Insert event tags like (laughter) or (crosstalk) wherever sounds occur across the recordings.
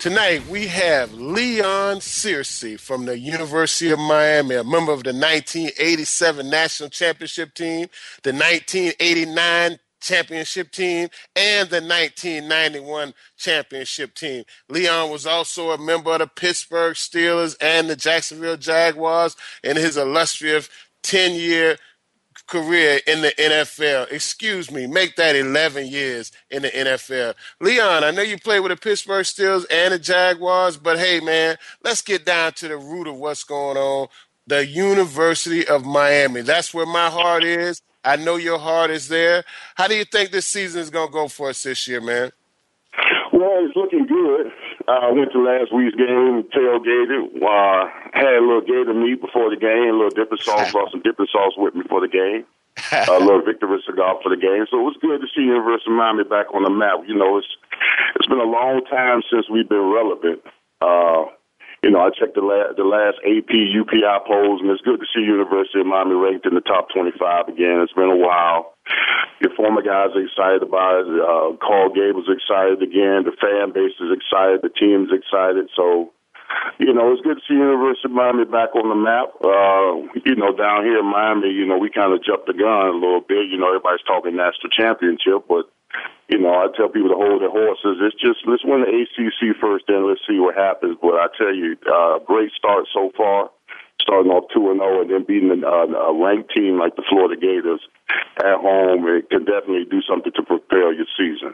Tonight we have Leon Searcy from the University of Miami, a member of the 1987 National Championship team, the 1989 championship team and the 1991 championship team. Leon was also a member of the Pittsburgh Steelers and the Jacksonville Jaguars in his illustrious 10 year career in the NFL. Excuse me, make that 11 years in the NFL. Leon, I know you played with the Pittsburgh Steelers and the Jaguars, but hey, man, let's get down to the root of what's going on. The University of Miami. That's where my heart is. I know your heart is there. How do you think this season is going to go for us this year, man? Well, it's looking. I uh, went to last week's game, tailgated, uh, had a little gator meat before the game, a little dipping sauce, (laughs) brought some dipping sauce with me for the game. a little victory cigar for the game. So it was good to see University of Miami back on the map. You know, it's it's been a long time since we've been relevant. Uh, you know, I checked the, la- the last AP UPI polls, and it's good to see University of Miami ranked in the top 25 again. It's been a while. Your former guys are excited about it. Uh, Coral Gables excited again. The fan base is excited. The team's excited. So, you know, it's good to see University of Miami back on the map. Uh, you know, down here in Miami, you know, we kind of jumped the gun a little bit. You know, everybody's talking national championship, but you know, I tell people to hold their horses. It's just let's win the ACC first, then let's see what happens. But I tell you, uh, great start so far. Starting off two and zero, and then beating a, a ranked team like the Florida Gators at home, it can definitely do something to propel your season.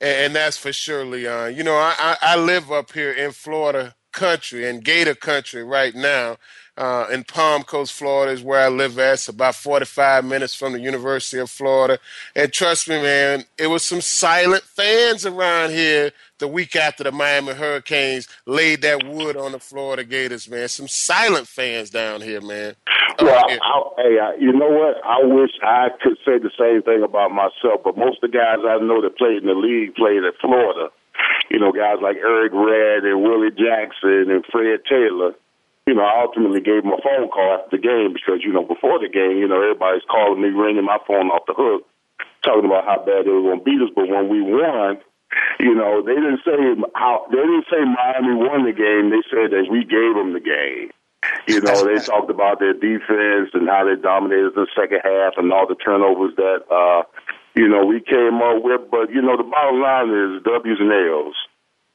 And that's for sure, Leon. You know, I, I live up here in Florida country and Gator country right now uh, in Palm Coast, Florida, is where I live at. It's about 45 minutes from the University of Florida. And trust me, man, it was some silent fans around here the week after the Miami Hurricanes laid that wood on the Florida Gators, man. Some silent fans down here, man. Well, I, I, hey, I, you know what? I wish I could say the same thing about myself, but most of the guys I know that played in the league played at Florida. You know, guys like Errict Rhett and Willie Jackson and Fred Taylor you know, I ultimately gave him a phone call after the game because, you know, before the game, you know, everybody's calling me, ringing my phone off the hook, talking about how bad they were going to beat us. But when we won, you know, they didn't say how they didn't say Miami won the game. They said that we gave them the game. You know, they talked about their defense and how they dominated the second half and all the turnovers that uh, you know we came up with. But you know, the bottom line is W's and L's.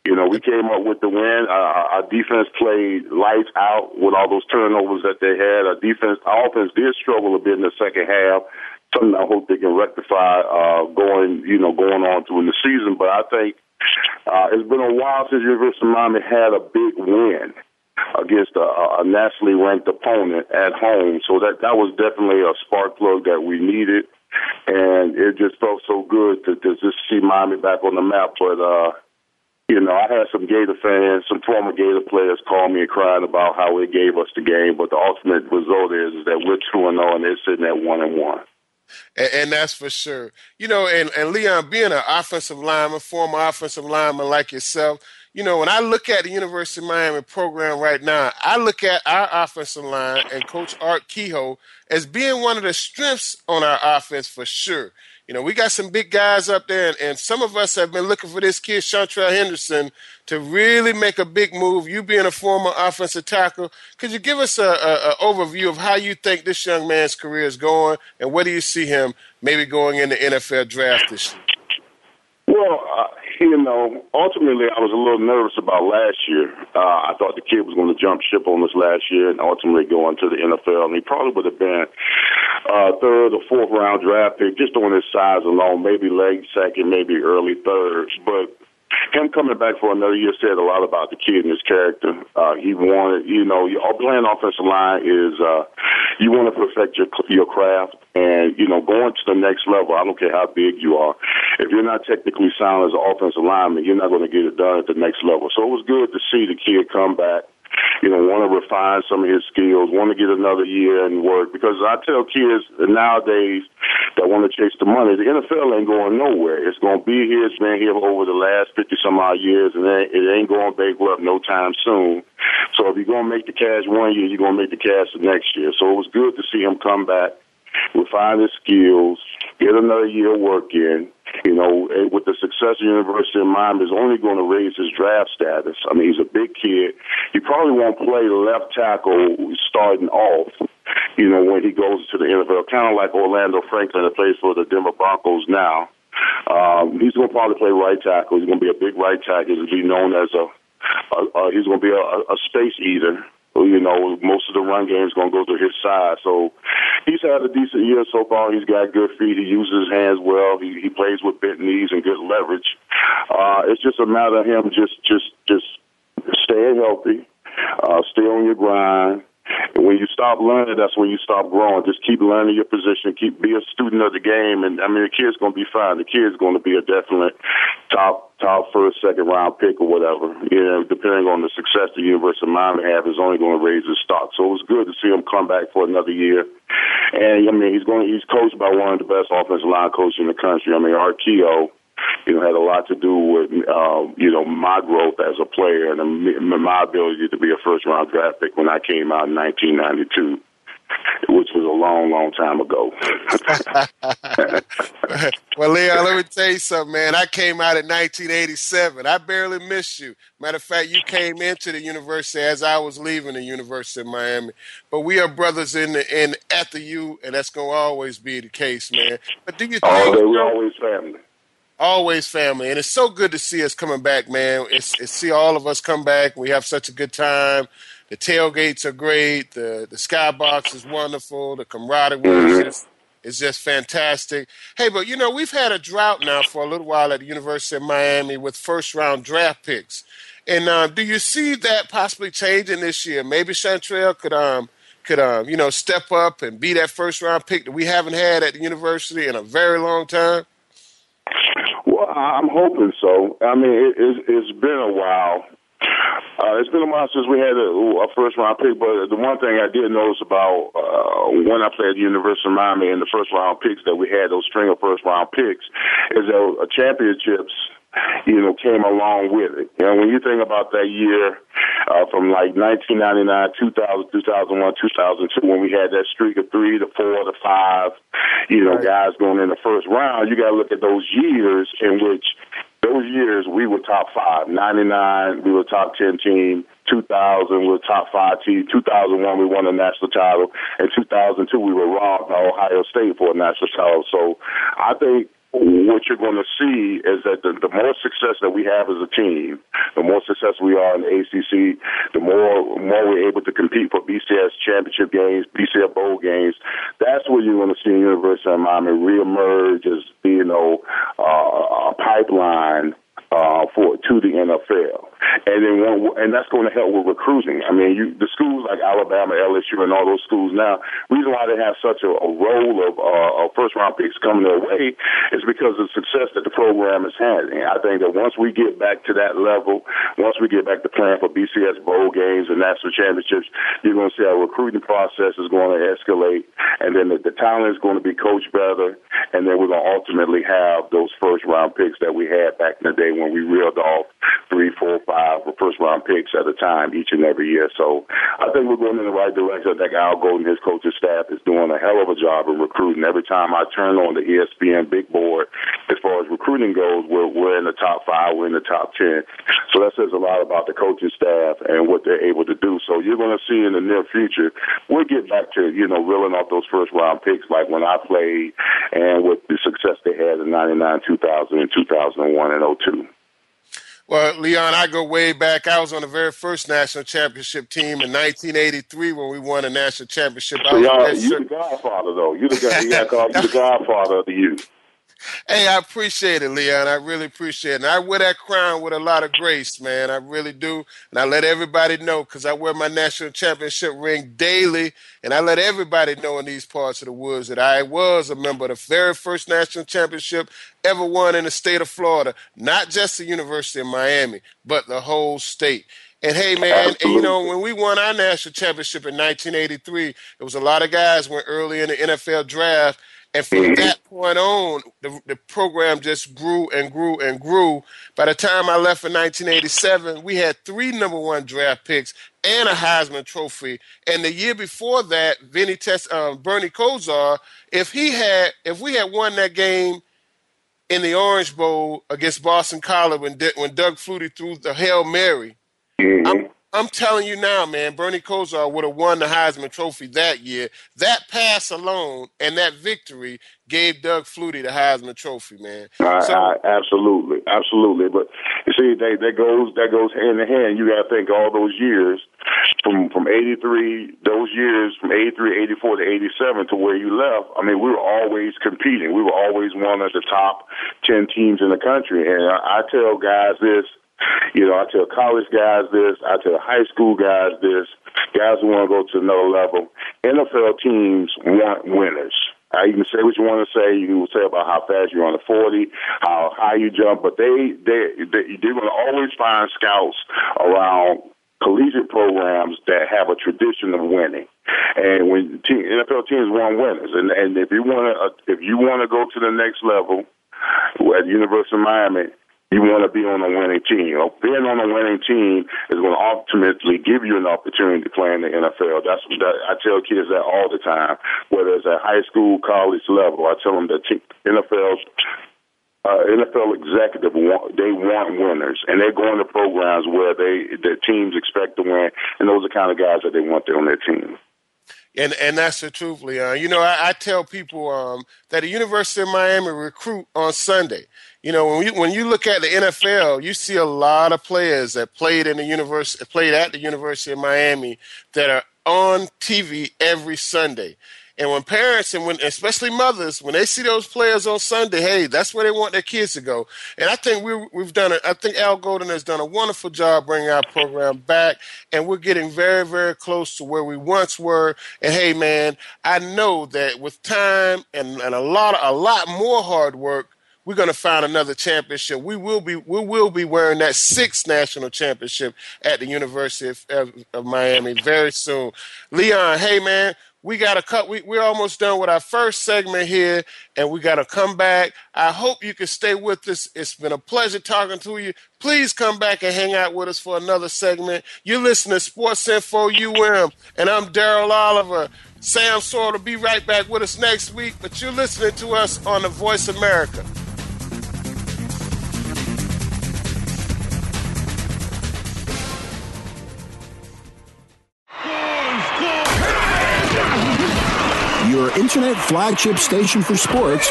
You know, we came up with the win. Uh, our defense played lights out with all those turnovers that they had. Our defense, our offense did struggle a bit in the second half. Something I hope they can rectify uh, going, you know, going on through in the season. But I think uh, it's been a while since University of Miami had a big win against a, a nationally ranked opponent at home. So that that was definitely a spark plug that we needed, and it just felt so good to, to just see Miami back on the map. But uh, you know, I had some Gator fans, some former Gator players call me and crying about how it gave us the game, but the ultimate result is, is that we're two and zero, oh and they're sitting at one and one. And, and, that's for sure. You know, and, and Leon, being an offensive lineman, former offensive lineman like yourself, you know, when I look at the University of Miami program right now, I look at our offensive line and Coach Art Kehoe as being one of the strengths on our offense for sure. You know, we got some big guys up there, and, and some of us have been looking for this kid, Seantrel Henderson, to really make a big move. You being a former offensive tackle, could you give us a, a, a overview of how you think this young man's career is going, and where do you see him maybe going in the NFL draft this year? Well, uh, you know, ultimately, I was a little nervous about last year. Uh, I thought the kid was going to jump ship on us last year and ultimately go into the NFL. And he probably would have been uh, third or fourth round draft pick just on his size alone, maybe late second, maybe early third. But him coming back for another year said a lot about the kid and his character. Uh, he wanted, you know, playing offensive line is uh, you want to perfect your your craft, and you know, going to the next level. I don't care how big you are. If you're not technically sound as an offensive lineman, you're not going to get it done at the next level. So it was good to see the kid come back you know, want to refine some of his skills, want to get another year and work. Because I tell kids nowadays that want to chase the money, the NFL ain't going nowhere. It's going to be here. It's been here over the last 50 some odd years, and it ain't going bankrupt no time soon. So if you're going to make the cash one year, you're going to make the cash the next year. So it was good to see him come back, refine his skills, get another year of work in. You know, with the success of University of Miami, is only going to raise his draft status. I mean, he's a big kid. He probably won't play left tackle starting off. You know, when he goes to the NFL, kind of like Orlando Franklin that plays for the Denver Broncos now. Um, he's going to probably play right tackle. He's going to be a big right tackle. He's going to be known as a, a, a he's going to be a, a space eater you know, most of the run game is going to go to his side. So he's had a decent year so far. He's got good feet. He uses his hands well. He, he plays with bent knees and good leverage. Uh, it's just a matter of him just, just, just staying healthy, uh, stay on your grind, and when you stop learning, that's when you stop growing. Just keep learning your position. Keep be a student of the game, and I mean the kid's to be fine. The kid's to be a definite top top first second round pick or whatever. You know, depending on the success the University of Miami have, is only going to raise his stock. So it was good to see him come back for another year. And I mean he's going he's coached by one of the best offensive line coaches in the country. I mean Art Kehoe you know, had a lot to do with, uh, you know, my growth as a player and my ability to be a first round draft pick when I came out in 1992 which was a long, long time ago. (laughs) well, Leon, let me tell you something, man. I came out in 1987. I barely missed you. Matter of fact, you came into the university as I was leaving the University of Miami. But we are brothers in the in at the U, and that's gonna always be the case, man. But do you think? Oh, we're always family. Always family, and it's so good to see us coming back, man. It's, it's see all of us come back. We have such a good time. The tailgates are great. The the skybox is wonderful. The camaraderie is just is just fantastic. Hey, but you know we've had a drought now for a little while at the University of Miami with first round draft picks. And uh, do you see that possibly changing this year? Maybe Seantrel could um could um you know step up and be that first round pick that we haven't had at the university in a very long time. Well, I'm hoping so. I mean, it, it's, it's been a while. Uh, it's been a while since we had a, a first round pick, but the one thing I did notice about uh, when I played at the University of Miami and the first round picks that we had, those string of first round picks, is that championships you know, came along with it. You know, when you think about that year uh, from like 1999, 2000, 2001, 2002, when we had that streak of three to four to five, you know, right. guys going in the first round, you got to look at those years in which those years we were top five. 99, we were top 10 team. 2000, we were top five team. 2001, we won a national title. In 2002, we were robbed by Ohio State for a national title. So I think what you're going to see is that the, the more success that we have as a team, the more success we are in the ACC, the more more we're able to compete for BCS championship games, BCS bowl games. That's where you're going to see University of Miami reemerge as you know uh, a pipeline uh, for to the NFL, and then one, and that's going to help with recruiting. I mean, you, the schools like Alabama, LSU, and all those schools now. Reason why they have such a, a role of, uh, of first round picks coming their way is because of the success that the program has had. And I think that once we get back to that level, once we get back to playing for BCS bowl games and national championships, you're going to see our recruiting process is going to escalate, and then the, the talent is going to be coached better, and then we're going to ultimately have those first round picks that we had back in the day when we reeled off three, four, five five first round picks at a time each and every year. So I think we're going in the right direction. I think Al Golden, his coaching staff, is doing a hell of a job of recruiting. Every time I turn on the ESPN big board, as far as recruiting goes, we're, we're in the top five, we're in the top 10. So that says a lot about the coaching staff and what they're able to do. So you're going to see in the near future, we'll get back to, you know, reeling off those first round picks like when I played and with the success they had in 99, 2000, and 2001 and 02. Well, Leon, I go way back. I was on the very first national championship team in 1983 when we won a national championship. So y'all, you the godfather, though. You the guy. You got called you the (laughs) godfather of the youth. Hey, I appreciate it, Leon. I really appreciate it. And I wear that crown with a lot of grace, man. I really do. And I let everybody know because I wear my national championship ring daily. And I let everybody know in these parts of the woods that I was a member of the very first national championship ever won in the state of Florida. Not just the University of Miami, but the whole state. And hey, man, and, you know, when we won our national championship in 1983, it was a lot of guys went early in the NFL draft and from mm-hmm. that point on, the, the program just grew and grew and grew. By the time I left in 1987, we had three number one draft picks and a Heisman Trophy. And the year before that, Vinny Test, um, Bernie Kosar, if he had, if we had won that game in the Orange Bowl against Boston College when when Doug Flutie threw the Hail Mary, mm-hmm. I'm I'm telling you now, man, Bernie Kosar would have won the Heisman Trophy that year. That pass alone and that victory gave Doug Flutie the Heisman Trophy, man. I, so, I, absolutely, absolutely. But you see, that, that goes that goes hand in hand. You got to think all those years from from '83, those years from '83, '84 to '87 to where you left. I mean, we were always competing. We were always one of the top ten teams in the country. And I, I tell guys this you know, I tell college guys this, I tell high school guys this, guys who want to go to another level. NFL teams want winners. You can say what you want to say. You can say about how fast you run the forty, how high you jump, but they they, they they're going to always find scouts around collegiate programs that have a tradition of winning. And when team, NFL teams want winners, and and if you want to uh, if you want to go to the next level at the University of Miami, you want to be on a winning team. Being on a winning team is going to ultimately give you an opportunity to play in the NFL. That's that, I tell kids that all the time, whether it's at high school, college level. I tell them that NFL uh, NFL executive want, they want winners, and they're going to programs where they the teams expect to win, and those are the kind of guys that they want on their team. And and that's the truth, Leon. You know, I, I tell people um, that the University of Miami recruit on Sunday. You know, when you when you look at the NFL, you see a lot of players that played in the university, played at the University of Miami, that are on TV every Sunday. And when parents and when especially mothers, when they see those players on Sunday, hey, that's where they want their kids to go. And I think we we've done it. I think Al Golden has done a wonderful job bringing our program back, and we're getting very very close to where we once were. And hey, man, I know that with time and, and a lot a lot more hard work, we're going to find another championship. We will be we will be wearing that sixth national championship at the University of, of, of Miami very soon. Leon, hey man, we got to cut. We, we're almost done with our first segment here, and we got to come back. I hope you can stay with us. It's been a pleasure talking to you. Please come back and hang out with us for another segment. You're listening to Sports Info UM, and I'm Daryl Oliver. Sam Sword will be right back with us next week, but you're listening to us on the Voice America. Your internet flagship station for sports.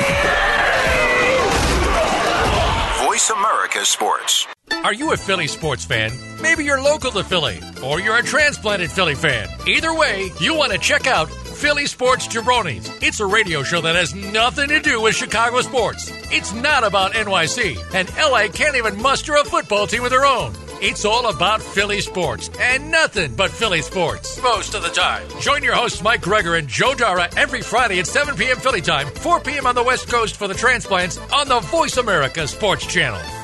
Voice America Sports. Are you a Philly sports fan? Maybe you're local to Philly, or you're a transplanted Philly fan. Either way, you want to check out Philly Sports Jabronis. It's a radio show that has nothing to do with Chicago sports. It's not about NYC, and LA can't even muster a football team of their own. It's all about Philly sports and nothing but Philly sports most of the time. Join your hosts Mike Gregor and Joe Dara every Friday at 7 p.m. Philly time, 4 p.m. on the West Coast for the transplants on the Voice America Sports Channel.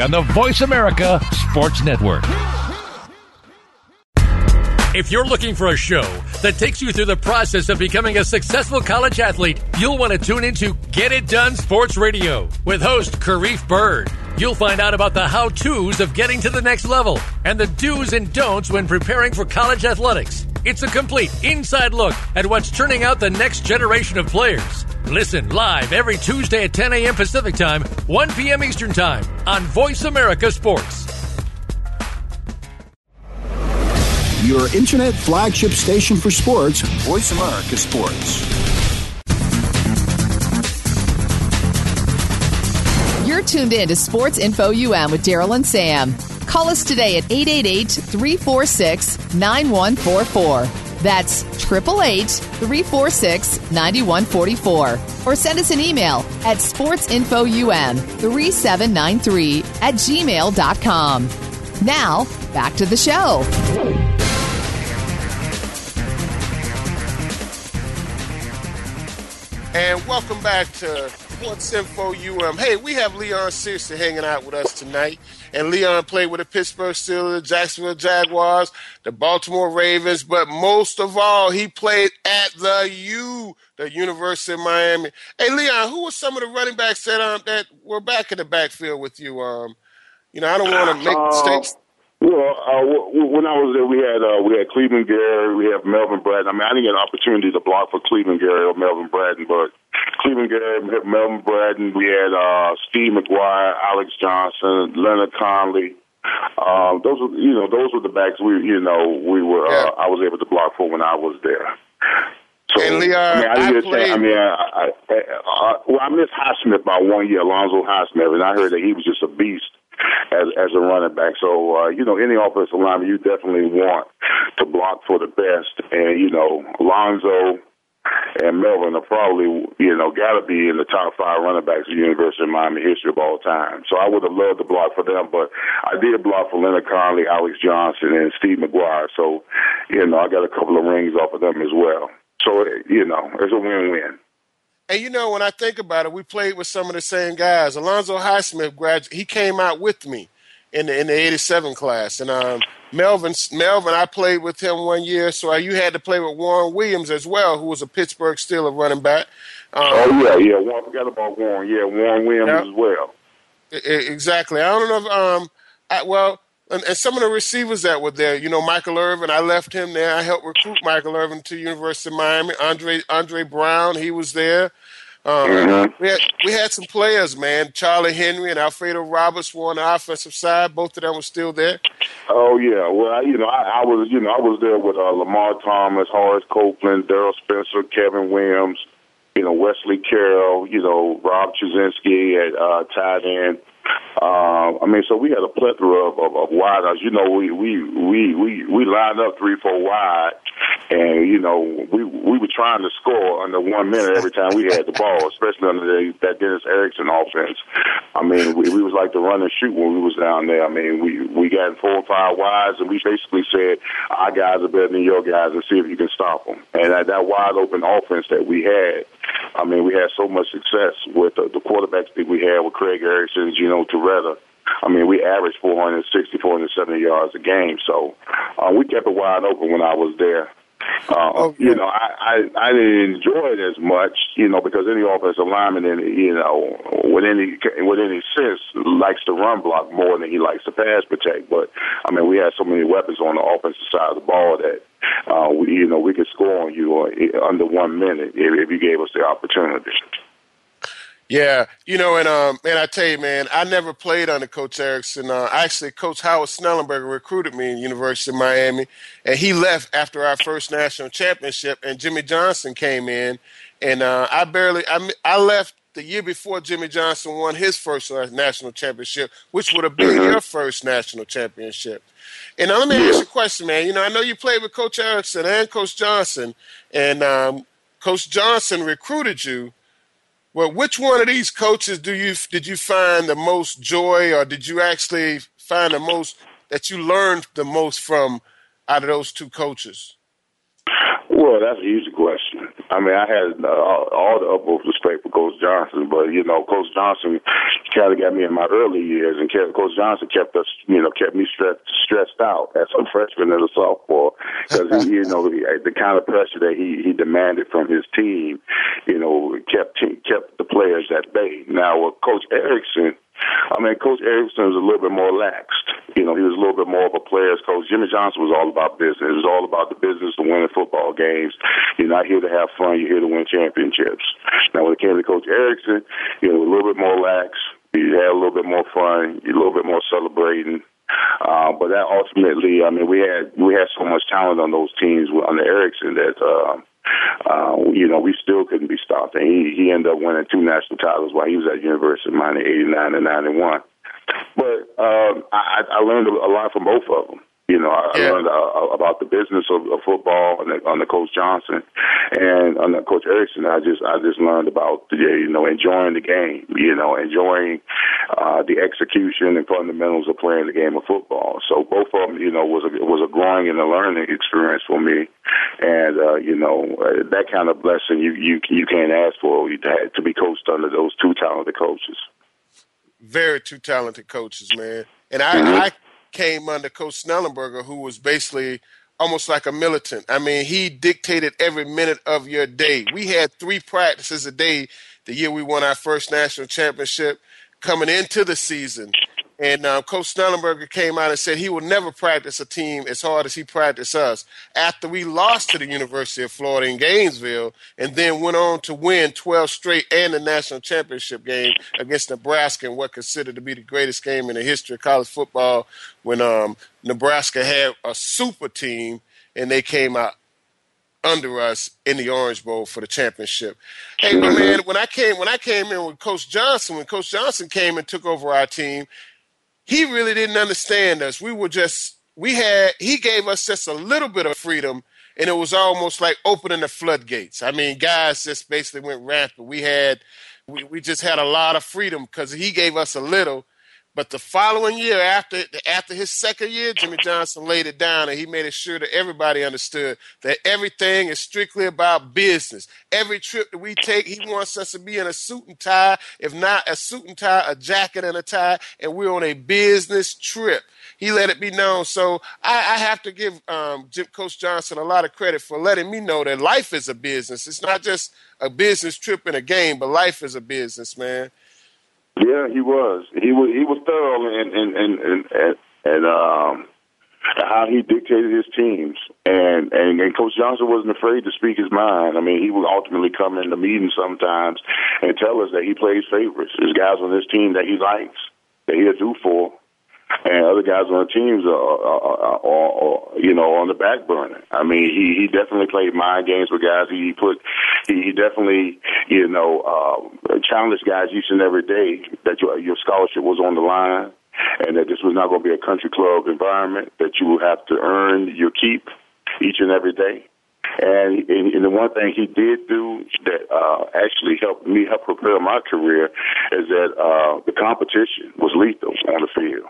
on the Voice America Sports Network. If you're looking for a show that takes you through the process of becoming a successful college athlete, you'll want to tune into Get It Done Sports Radio with host Karif Bird. You'll find out about the how to's of getting to the next level and the do's and don'ts when preparing for college athletics. It's a complete inside look at what's turning out the next generation of players. Listen live every Tuesday at 10 a.m. Pacific Time, 1 p.m. Eastern Time on Voice America Sports. Your internet flagship station for sports, Voice America Sports. Tuned in to Sports Info UM with Daryl and Sam. Call us today at 888 346 9144. That's 888 346 9144. Or send us an email at sportsinfoum3793 at gmail.com. Now, back to the show. And welcome back to Sports Info UM. Hey, we have Leon Searcy hanging out with us tonight. And Leon played with the Pittsburgh Steelers, Jacksonville Jaguars, the Baltimore Ravens, but most of all, he played at the U, the University of Miami. Hey, Leon, who were some of the running backs that um, that were back in the backfield with you? Um, you know, I don't want to make mistakes. Well, uh, when I was there, we had uh, we had Cleveland Gary, we have Melvin Bratton. I mean, I didn't get an opportunity to block for Cleveland Gary or Melvin Bratton, but Cleveland Gary, Melvin Bratton. We had uh, Steve McGuire, Alex Johnson, Leonard Conley. Um, those were, you know, those were the backs we, you know, we were. Yeah. Uh, I was able to block for when I was there. So, And Leon, I mean, I, I didn't get a played- I mean, I, I, I, uh, well, I missed Highsmith by one year, Alonzo Highsmith, and I heard that he was just a beast as as a running back. So uh, you know, any offensive lineman, you definitely want to block for the best. And you know, Alonzo and Melvin are probably you know got to be in the top five running backs of University of Miami history of all time. So I would have loved to block for them, but I did block for Leonard Conley, Alex Johnson, and Steve McGuire. So you know, I got a couple of rings off of them as well. So you know, it's a win-win. And you know, when I think about it, we played with some of the same guys. Alonzo Highsmith grad he came out with me in the in the '87 class, and um, Melvin Melvin I played with him one year. So you had to play with Warren Williams as well, who was a Pittsburgh Steeler running back. Um, Oh yeah, yeah. Warren, forgot about Warren. Yeah, Warren Williams Yeah. as well. Exactly. I don't know if um, I, well, and, and some of the receivers that were there, you know, Michael Irvin. I left him there. I helped recruit Michael Irvin to University of Miami. Andre Andre Brown, he was there. Um, Mhm. We had we had some players, man. Charlie Henry and Alfredo Roberts were on the offensive side. Both of them were still there. Oh yeah, well I, you know I, I was you know I was there with uh, Lamar Thomas, Horace Copeland, Daryl Spencer, Kevin Williams, you know Wesley Carroll, you know Rob Chudzinski at uh, tight end. Uh, I mean, so we had a plethora of, of, of wideouts. You know, we we we we we lined up three, four wide, and you know we we were trying to score under one minute every time we had the ball, especially under the, that Dennis Erickson offense. I mean, we, we was like the run and shoot when we was down there. I mean, we we got four or five wides, and we basically said our guys are better than your guys, and see if you can stop them. And that, that wide open offense that we had, I mean, we had so much success with the, the quarterbacks that we had with Craig Erickson, Gino Torretta. I mean, we averaged 460, 470 yards a game. So uh, we kept it wide open when I was there. Uh, Oh, You know, I, I I didn't enjoy it as much, you know, because any offensive lineman, in you know, with any with any sense, likes to run block more than he likes to pass protect. But I mean, we had so many weapons on the offensive side of the ball that uh, we, you know, we could score on you uh, under one minute if, if you gave us the opportunity. Yeah, you know, and um, man, I tell you, man, I never played under Coach Erickson. Uh, actually, Coach Howard Schnellenberger recruited me in University of Miami, and he left after our first national championship. And Jimmy Johnson came in, and uh, I barely, I, I left the year before Jimmy Johnson won his first uh, national championship, which would have been mm-hmm. your first national championship. And now let me ask you a question, man. You know, I know you played with Coach Erickson and Coach Johnson, and um, Coach Johnson recruited you. Well, which one of these coaches do you did you find the most joy, or did you actually find the most that you learned the most from out of those two coaches? Well, that's an easy question. I mean, I had uh, all the utmost respect for Coach Johnson, but you know, Coach Johnson kind of got me in my early years, and Coach Johnson kept us, you know, kept me stressed stressed out as a freshman and a sophomore because you know the, the kind of pressure that he he demanded from his team, you know, kept kept the players at bay. Now with Coach Erickson I mean, Coach Erickson was a little bit more laxed. You know, he was a little bit more of a player's coach. Jimmy Johnson was all about business. It was all about the business of winning football games. You're not here to have fun. You're here to win championships. Now, when it came to Coach Erickson, you know, a little bit more lax. You had a little bit more fun. You a little bit more celebrating. Uh, but that ultimately, I mean, we had we had so much talent on those teams under Erickson that uh, uh, you know, we still couldn't be stopped. And he, he ended up winning two national titles while he was at University of Miami, 89 and 91. But um, I, I learned a lot from both of them. You know, I, yeah. I learned uh, about the business of, of football under, under Coach Johnson and under Coach Erickson. I just I just learned about you know enjoying the game. You know, enjoying uh, the execution and fundamentals of playing the game of football. So both of them, you know, was a was a growing and a learning experience for me. And uh, you know, uh, that kind of blessing you you you can't ask for to, to be coached under those two talented coaches. Very two talented coaches, man. And I, mm-hmm. I came under Coach Schnellenberger, who was basically almost like a militant. I mean, he dictated every minute of your day. We had three practices a day the year we won our first national championship coming into the season. And uh, Coach Schnellenberger came out and said he would never practice a team as hard as he practiced us after we lost to the University of Florida in Gainesville and then went on to win 12 straight and the national championship game against Nebraska in what considered to be the greatest game in the history of college football when um, Nebraska had a super team and they came out under us in the Orange Bowl for the championship. Hey, my man, when I came when I came in with Coach Johnson, when Coach Johnson came and took over our team, he really didn't understand us. We were just we had he gave us just a little bit of freedom and it was almost like opening the floodgates. I mean, guys just basically went rampant. We had we, we just had a lot of freedom because he gave us a little but the following year, after after his second year, Jimmy Johnson laid it down and he made it sure that everybody understood that everything is strictly about business. Every trip that we take, he wants us to be in a suit and tie. If not a suit and tie, a jacket and a tie, and we're on a business trip. He let it be known. So I, I have to give um, Jim Coach Johnson a lot of credit for letting me know that life is a business. It's not just a business trip in a game, but life is a business, man. Yeah, he was. He was. He was thorough and and and and, and, and um, how he dictated his teams, and, and and Coach Johnson wasn't afraid to speak his mind. I mean, he would ultimately come in the meeting sometimes and tell us that he plays favorites. There's guys on his team that he likes, that he'll do for, and other guys on the teams are, are, are, are, you know on the back burner. I mean, he he definitely played mind games with guys. He put he definitely you know uh, challenged guys each and every day that your your scholarship was on the line, and that this was not going to be a country club environment that you would have to earn your keep each and every day. And, and, and the one thing he did do that uh, actually helped me help prepare my career is that uh, the competition was lethal on the field.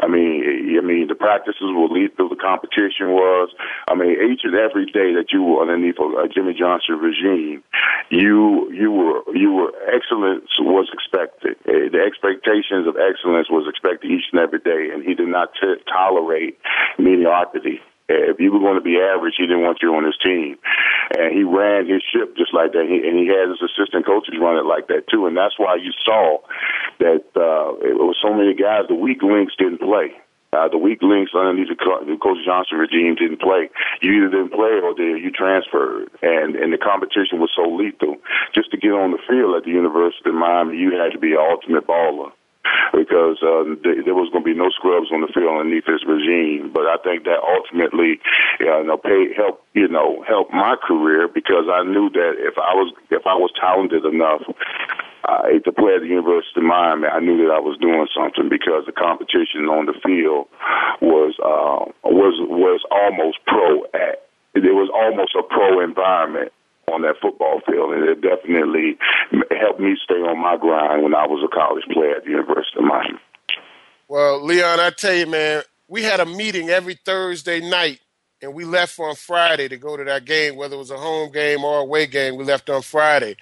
I mean, I mean, the practices were lethal. The competition was. I mean, each and every day that you were underneath a, Jimmy Johnson regime, you you were you were excellence was expected. Eh, the expectations of excellence was expected each and every day, and he did not t- tolerate mediocrity. If you were going to be average, he didn't want you on his team. And he ran his ship just like that. He, and he had his assistant coaches run it like that too. And that's why you saw that uh, it was so many guys, the weak links didn't play. Uh, the weak links underneath the, Coach Johnson regime didn't play. You either didn't play or you transferred, and and the competition was so lethal. Just to get on the field at the University of Miami, you had to be an ultimate baller because uh, th- there was going to be no scrubs on the field underneath this regime. But I think that ultimately, you know, pay help you know help my career because I knew that if I was if I was talented enough. uh, to play at the University of Miami, I knew that I was doing something because the competition on the field was uh, was was almost pro. At, it was almost a pro environment on that football field, and it definitely helped me stay on my grind when I was a college player at the University of Miami. Well, Leon, I tell you, man, we had a meeting every Thursday night, and we left on Friday to go to that game, whether it was a home game or away game. We left on Friday.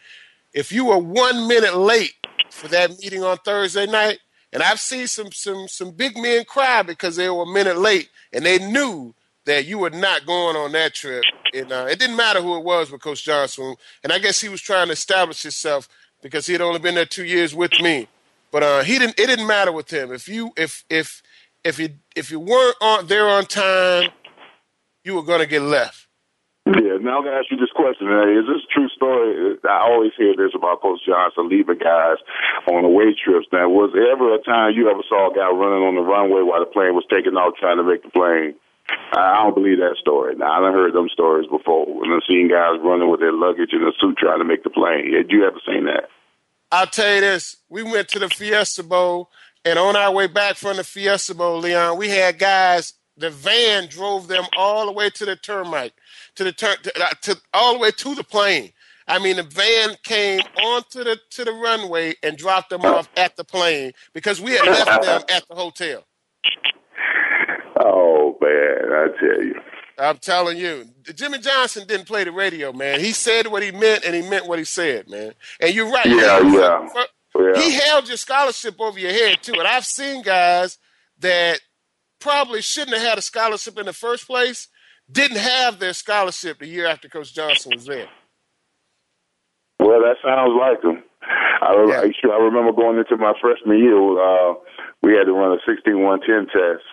If you were one minute late for that meeting on Thursday night, and I've seen some some some big men cry because they were a minute late, and they knew that you were not going on that trip. And uh, it didn't matter who it was with Coach Johnson. And I guess he was trying to establish himself because he had only been there two years with me. But uh, he didn't. It didn't matter with him. If you if if if you if you weren't on there on time, you were going to get left. Yeah, now I'm gonna ask you this question. Is this a true story? I always hear this about Coach Johnson leaving guys on away trips. Now, was there ever a time you ever saw a guy running on the runway while the plane was taking off, trying to make the plane? I don't believe that story. Now I've heard them stories before, and I've seen guys running with their luggage in a suit trying to make the plane. Had you ever seen that? I'll tell you this: we went to the Fiesta Bowl, and on our way back from the Fiesta Bowl, Leon, we had guys. The van drove them all the way to the termite, to the turn, to, uh, to all the way to the plane. I mean, the van came onto the to the runway and dropped them off at the plane because we had left them at the hotel. Oh man, I tell you. I'm telling you, Jimmy Johnson didn't play the radio, man. He said what he meant, and he meant what he said, man. And you're right. Yeah, yeah. yeah. He held your scholarship over your head too. And I've seen guys that probably shouldn't have had a scholarship in the first place, didn't have their scholarship the year after Coach Johnson was there. Well, that sounds like him. I, yeah. I, I remember going into my freshman year. Uh, we had to run a 16 110 test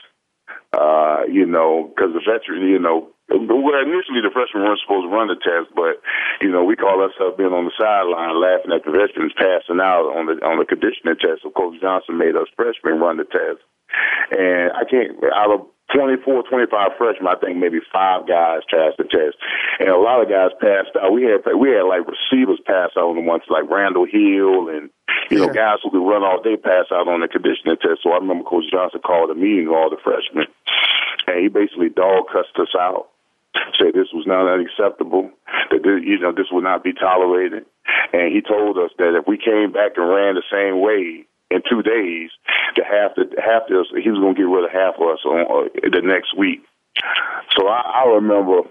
uh, you know, because the veteran, you know, well, initially the freshmen weren't supposed to run the test, but you know, we call ourselves being on the sideline laughing at the veterans passing out on the on the conditioning test. So Coach Johnson made us freshmen run the test, and I can't out of 24, 25 freshmen, I think maybe five guys passed the test, and a lot of guys passed out. We had we had like receivers pass out on the ones like Randall Hill and you know guys who could run all day pass out on the conditioning test. So I remember Coach Johnson called a meeting of all the freshmen, and he basically dog cussed us out. Said this was not unacceptable, that this, you know this would not be tolerated, and he told us that if we came back and ran the same way in two days to half the half this he was going to get rid of half of us on uh, the next week. So I, I remember,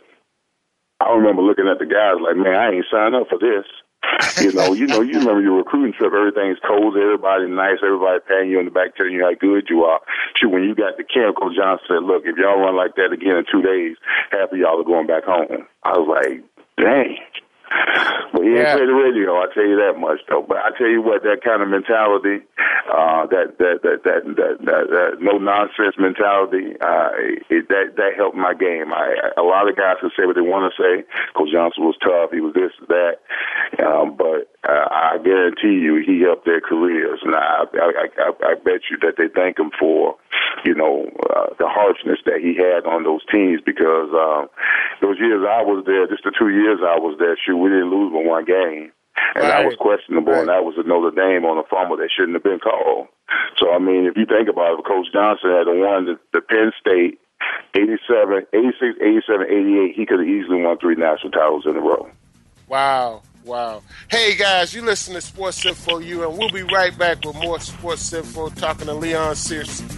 I remember looking at the guys like, man, I ain't signed up for this. (laughs) you know, you know, you remember your recruiting trip. Everything's cozy, everybody nice, everybody patting you on the back, telling you how good you are. Shoot, when you got the camp, Coach Johnson said, "Look, if y'all run like that again in two days, half of y'all are going back home." I was like, "Dang." Well, he yeah. didn't play the radio. I tell you that much, though. But I tell you what, that kind of mentality, uh, that, that that that that that, that no nonsense mentality, uh, it, that that helped my game. I, a lot of guys can say what they want to say. Coach Johnson was tough. He was this, that, um, but uh, I guarantee you, he helped their careers, and I I, I I bet you that they thank him for, you know, uh, the harshness that he had on those teams because um, those years I was there, just the two years I was there, shoot, we didn't lose but one game. And right. that was questionable, right. and that was a Notre Dame on a fumble that shouldn't have been called. So, I mean, if you think about it, Coach Johnson had won the, the Penn State 87, 86, 87, 88, he could have easily won three national titles in a row. Wow. Wow. Hey, guys, you listen to Sports Info U, and we'll be right back with more Sports Info talking to Leon Searcy.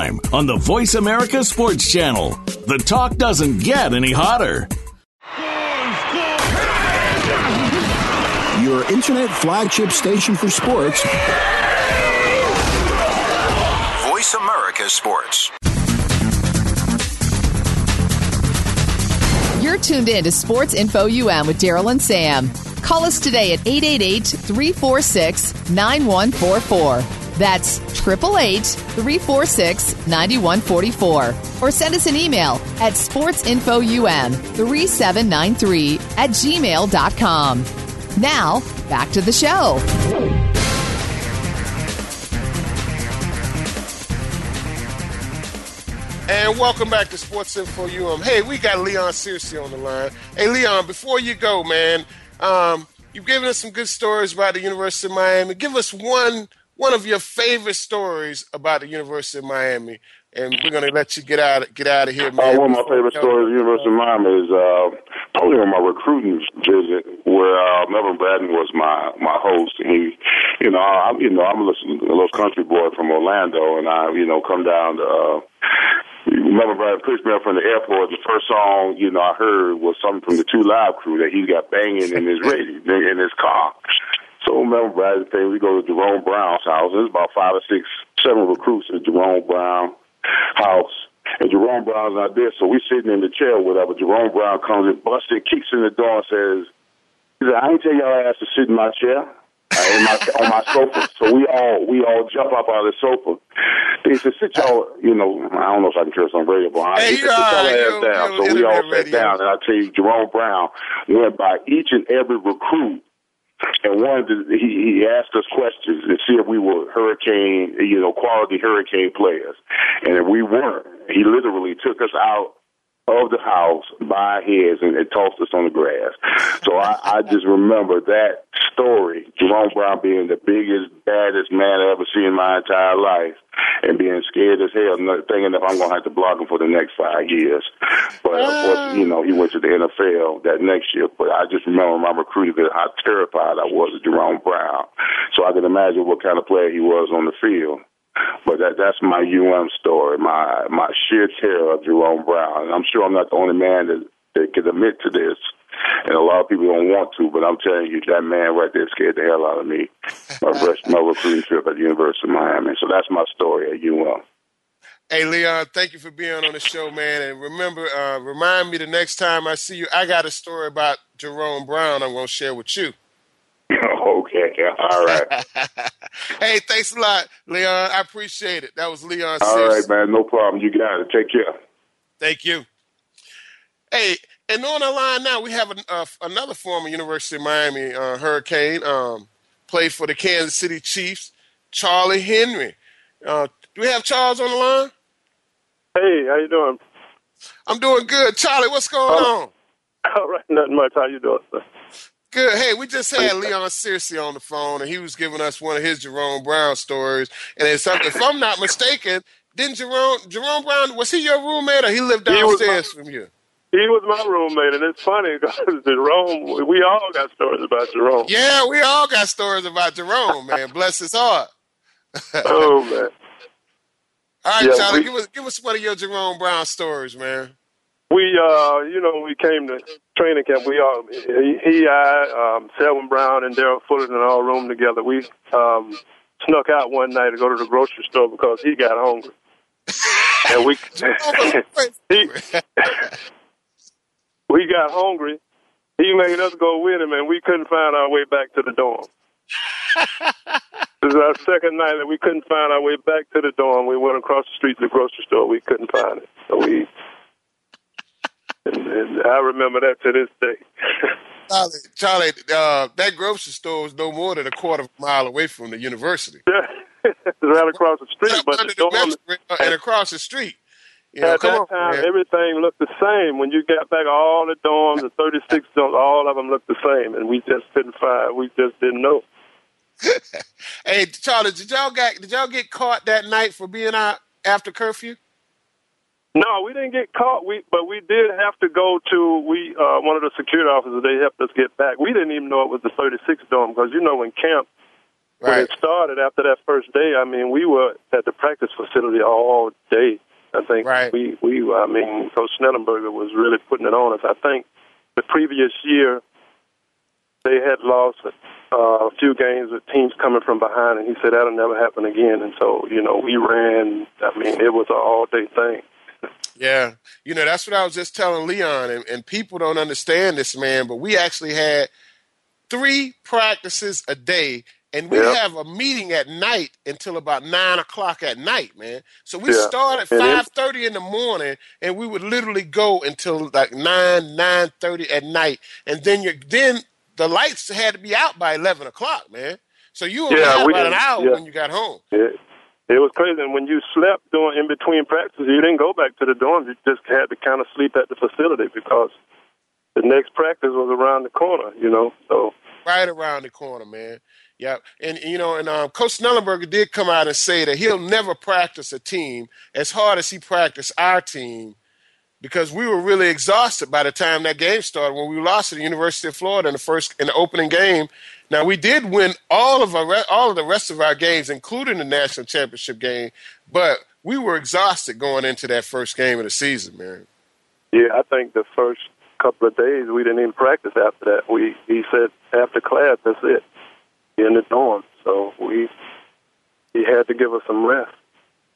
on the Voice America Sports Channel. The talk doesn't get any hotter. Your internet flagship station for sports. Voice America Sports. You're tuned in to Sports Info UM with Daryl and Sam. Call us today at 888 346 9144. That's 888 346 9144. Or send us an email at sportsinfoum3793 at gmail.com. Now, back to the show. And welcome back to Sports Info UM. Hey, we got Leon Searcy on the line. Hey, Leon, before you go, man, um, you've given us some good stories about the University of Miami. Give us one one of your favorite stories about the University of Miami, and we're going to let you get out get out of here, man. Uh, one of my favorite stories at the University of Miami is uh, probably on my recruiting visit where uh, Melvin Bratton was my my host, and he, you know, I'm you know, I'm a little, a little country boy from Orlando, and I, you know, come down to. Uh, Remember, Brad picked me up from the airport. The first song, you know, I heard was something from the Two Live Crew that he got banging in his (laughs) radio, in his car. So remember, Brad, the thing we go to Jerome Brown's house. There's about five or six, seven recruits at Jerome Brown house. And Jerome Brown's not there, so we sitting in the chair or whatever. Jerome Brown comes and busts in, kicks in the door and says, he said, I ain't tell y'all ass to sit in my chair. Uh, in my, on my sofa. So we all we all jump up out of the sofa. They said, sit y'all, you know, I don't know if I can curse on radio, but I Hey, sit y'all you- ass down. you So we all sat radio. down, and I tell you, Jerome Brown went by each and every recruit and wanted to, he, he asked us questions to see if we were hurricane, you know, quality hurricane players. And if we weren't, he literally took us out of the house by his and, and tossed us on the grass. So I, I just remember that story, Jerome Brown being the biggest, baddest man I ever seen in my entire life and being scared as hell, thinking that I'm going to have to block him for the next five years. But of course, you know, he went to the NFL that next year. But I just remember my recruiter how terrified I was of Jerome Brown. So I can imagine what kind of player he was on the field. But that that's my UM story, my my sheer terror of Jerome Brown. And I'm sure I'm not the only man that, that can admit to this. And a lot of people don't want to, but I'm telling you, that man right there scared the hell out of me. (laughs) My, rest, my recruiting trip at the University of Miami. So that's my story at UM. Hey, Leon, thank you for being on the show, man. And remember, uh, remind me the next time I see you, I got a story about Jerome Brown I'm going to share with you. (laughs) okay, all right. (laughs) hey, thanks a lot, Leon. I appreciate it. That was Leon All Sears. right, man. No problem. You got it. Take care. Thank you. Hey, and on the line now, we have an, uh, another former University of Miami uh, Hurricane, um, played for the Kansas City Chiefs, Charlie Henry. Uh, do we have Charles on the line? Hey, how you doing? I'm doing good. Charlie, what's going on? (laughs) All right, nothing much. How you doing, sir? Good. Hey, we just had Leon Searcy on the phone, and he was giving us one of his Jerome Brown stories. And it's something, if I'm not mistaken, didn't Jerome Jerome Brown was he your roommate or he lived He was downstairs from you? He was my roommate, and it's funny (laughs) because Jerome. We all got stories about Jerome. Yeah, we all got stories about Jerome, man. Bless his heart. oh man. (laughs) All right, Yeah, Charlie, we- give us give us one of your Jerome Brown stories, man. We, uh, you know, we came to training camp. We all, he, he I, um, Selwyn Brown, and Daryl Fullerton all room together. We um, snuck out one night to go to the grocery store because he got hungry, (laughs) and we (laughs) he, (laughs) we got hungry. He made us go with him, and we couldn't find our way back to the dorm. this is our second night that we couldn't find our way back to the dorm. We went across the street to the grocery store. We couldn't find it, so we and, and I remember that to this day. (laughs) Charlie, Charlie uh, that grocery store was no more than a quarter of a mile away from the university. (laughs) right across the street, but the dorm, and across the street. You know, at that on, time, man. everything looked the same. When you got back, all the dorms, the 36 dorms, all of them looked the same, and we just couldn't find. We just didn't know. (laughs) hey, Charlie, did y'all get did y'all get caught that night for being out after curfew? No, we didn't get caught. We but we did have to go to we uh one of the security officers. They helped us get back. We didn't even know it was the 36 dorm because you know when camp right. when it started after that first day. I mean, we were at the practice facility all day. I think right. we we I mean, Coach Schnellenberger was really putting it on us. I think the previous year they had lost uh, a few games with teams coming from behind, and he said that'll never happen again. And so you know we ran. I mean, it was an all day thing. Yeah, you know that's what I was just telling Leon, and, and people don't understand this, man. But we actually had three practices a day, and we yep. have a meeting at night until about nine o'clock at night, man. So we yeah. start at five thirty in the morning, and we would literally go until like nine nine thirty at night, and then you then the lights had to be out by eleven o'clock, man. So you only yeah, had about an hour yeah. when you got home. It was crazy. And when you slept during in between practices, you didn't go back to the dorms. You just had to kind of sleep at the facility because the next practice was around the corner. You know, so right around the corner, man. Yeah, and you know, and um, Coach Schnellenberger did come out and say that he'll never practice a team as hard as he practiced our team because we were really exhausted by the time that game started when we lost to the University of Florida in the first in the opening game now we did win all of our all of the rest of our games, including the national championship game, but we were exhausted going into that first game of the season, man. Yeah, I think the first couple of days we didn't even practice after that. We he said after class, that's it, in the dorm. So we he had to give us some rest.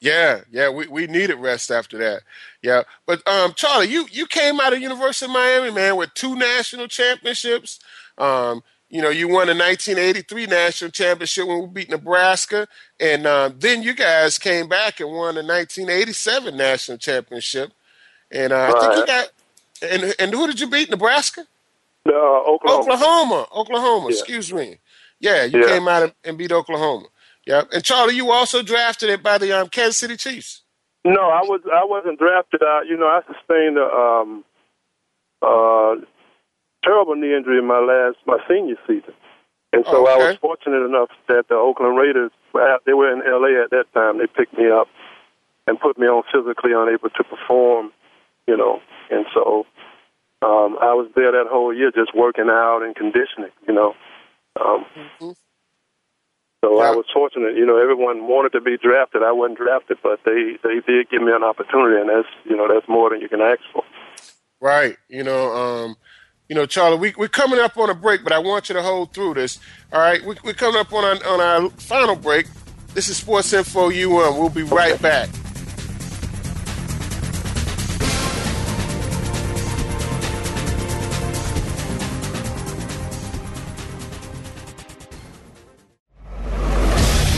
Yeah, yeah, we, we needed rest after that. Yeah, but um, Charlie, you you came out of University of Miami, man, with two national championships. Um, you know, you won the 1983 national championship when we beat Nebraska, and uh, then you guys came back and won the 1987 national championship. And uh, right. I think you got. And and who did you beat? Nebraska. Uh, Oklahoma. Oklahoma. Oklahoma. Yeah. Excuse me. Yeah, you yeah. came out and beat Oklahoma. Yeah, and Charlie, you also drafted it by the um, Kansas City Chiefs. No, I was I wasn't drafted. Uh, you know, I sustained a um, uh, terrible knee injury in my last my senior season, and so okay. I was fortunate enough that the Oakland Raiders they were in L.A. at that time. They picked me up and put me on physically unable to perform, you know, and so um, I was there that whole year just working out and conditioning, you know. Um, mm-hmm. So yeah. I was fortunate, you know. Everyone wanted to be drafted. I wasn't drafted, but they they did give me an opportunity, and that's you know that's more than you can ask for. Right. You know, um, you know, Charlie, we, we're coming up on a break, but I want you to hold through this. All right, we, we're coming up on our, on our final break. This is Sports Info UM. We'll be right back.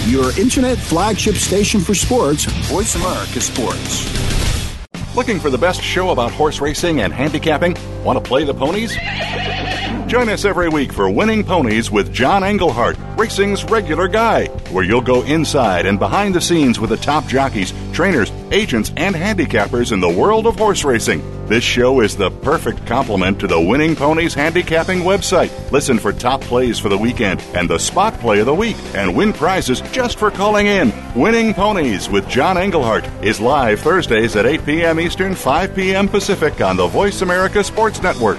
Your internet flagship station for sports, Voice America Sports. Looking for the best show about horse racing and handicapping? Want to play the ponies? Join us every week for Winning Ponies with John Englehart, racing's regular guy, where you'll go inside and behind the scenes with the top jockeys, trainers, agents, and handicappers in the world of horse racing. This show is the perfect complement to the Winning Ponies handicapping website. Listen for top plays for the weekend and the spot play of the week and win prizes just for calling in. Winning Ponies with John Englehart is live Thursdays at 8 p.m. Eastern, 5 p.m. Pacific on the Voice America Sports Network.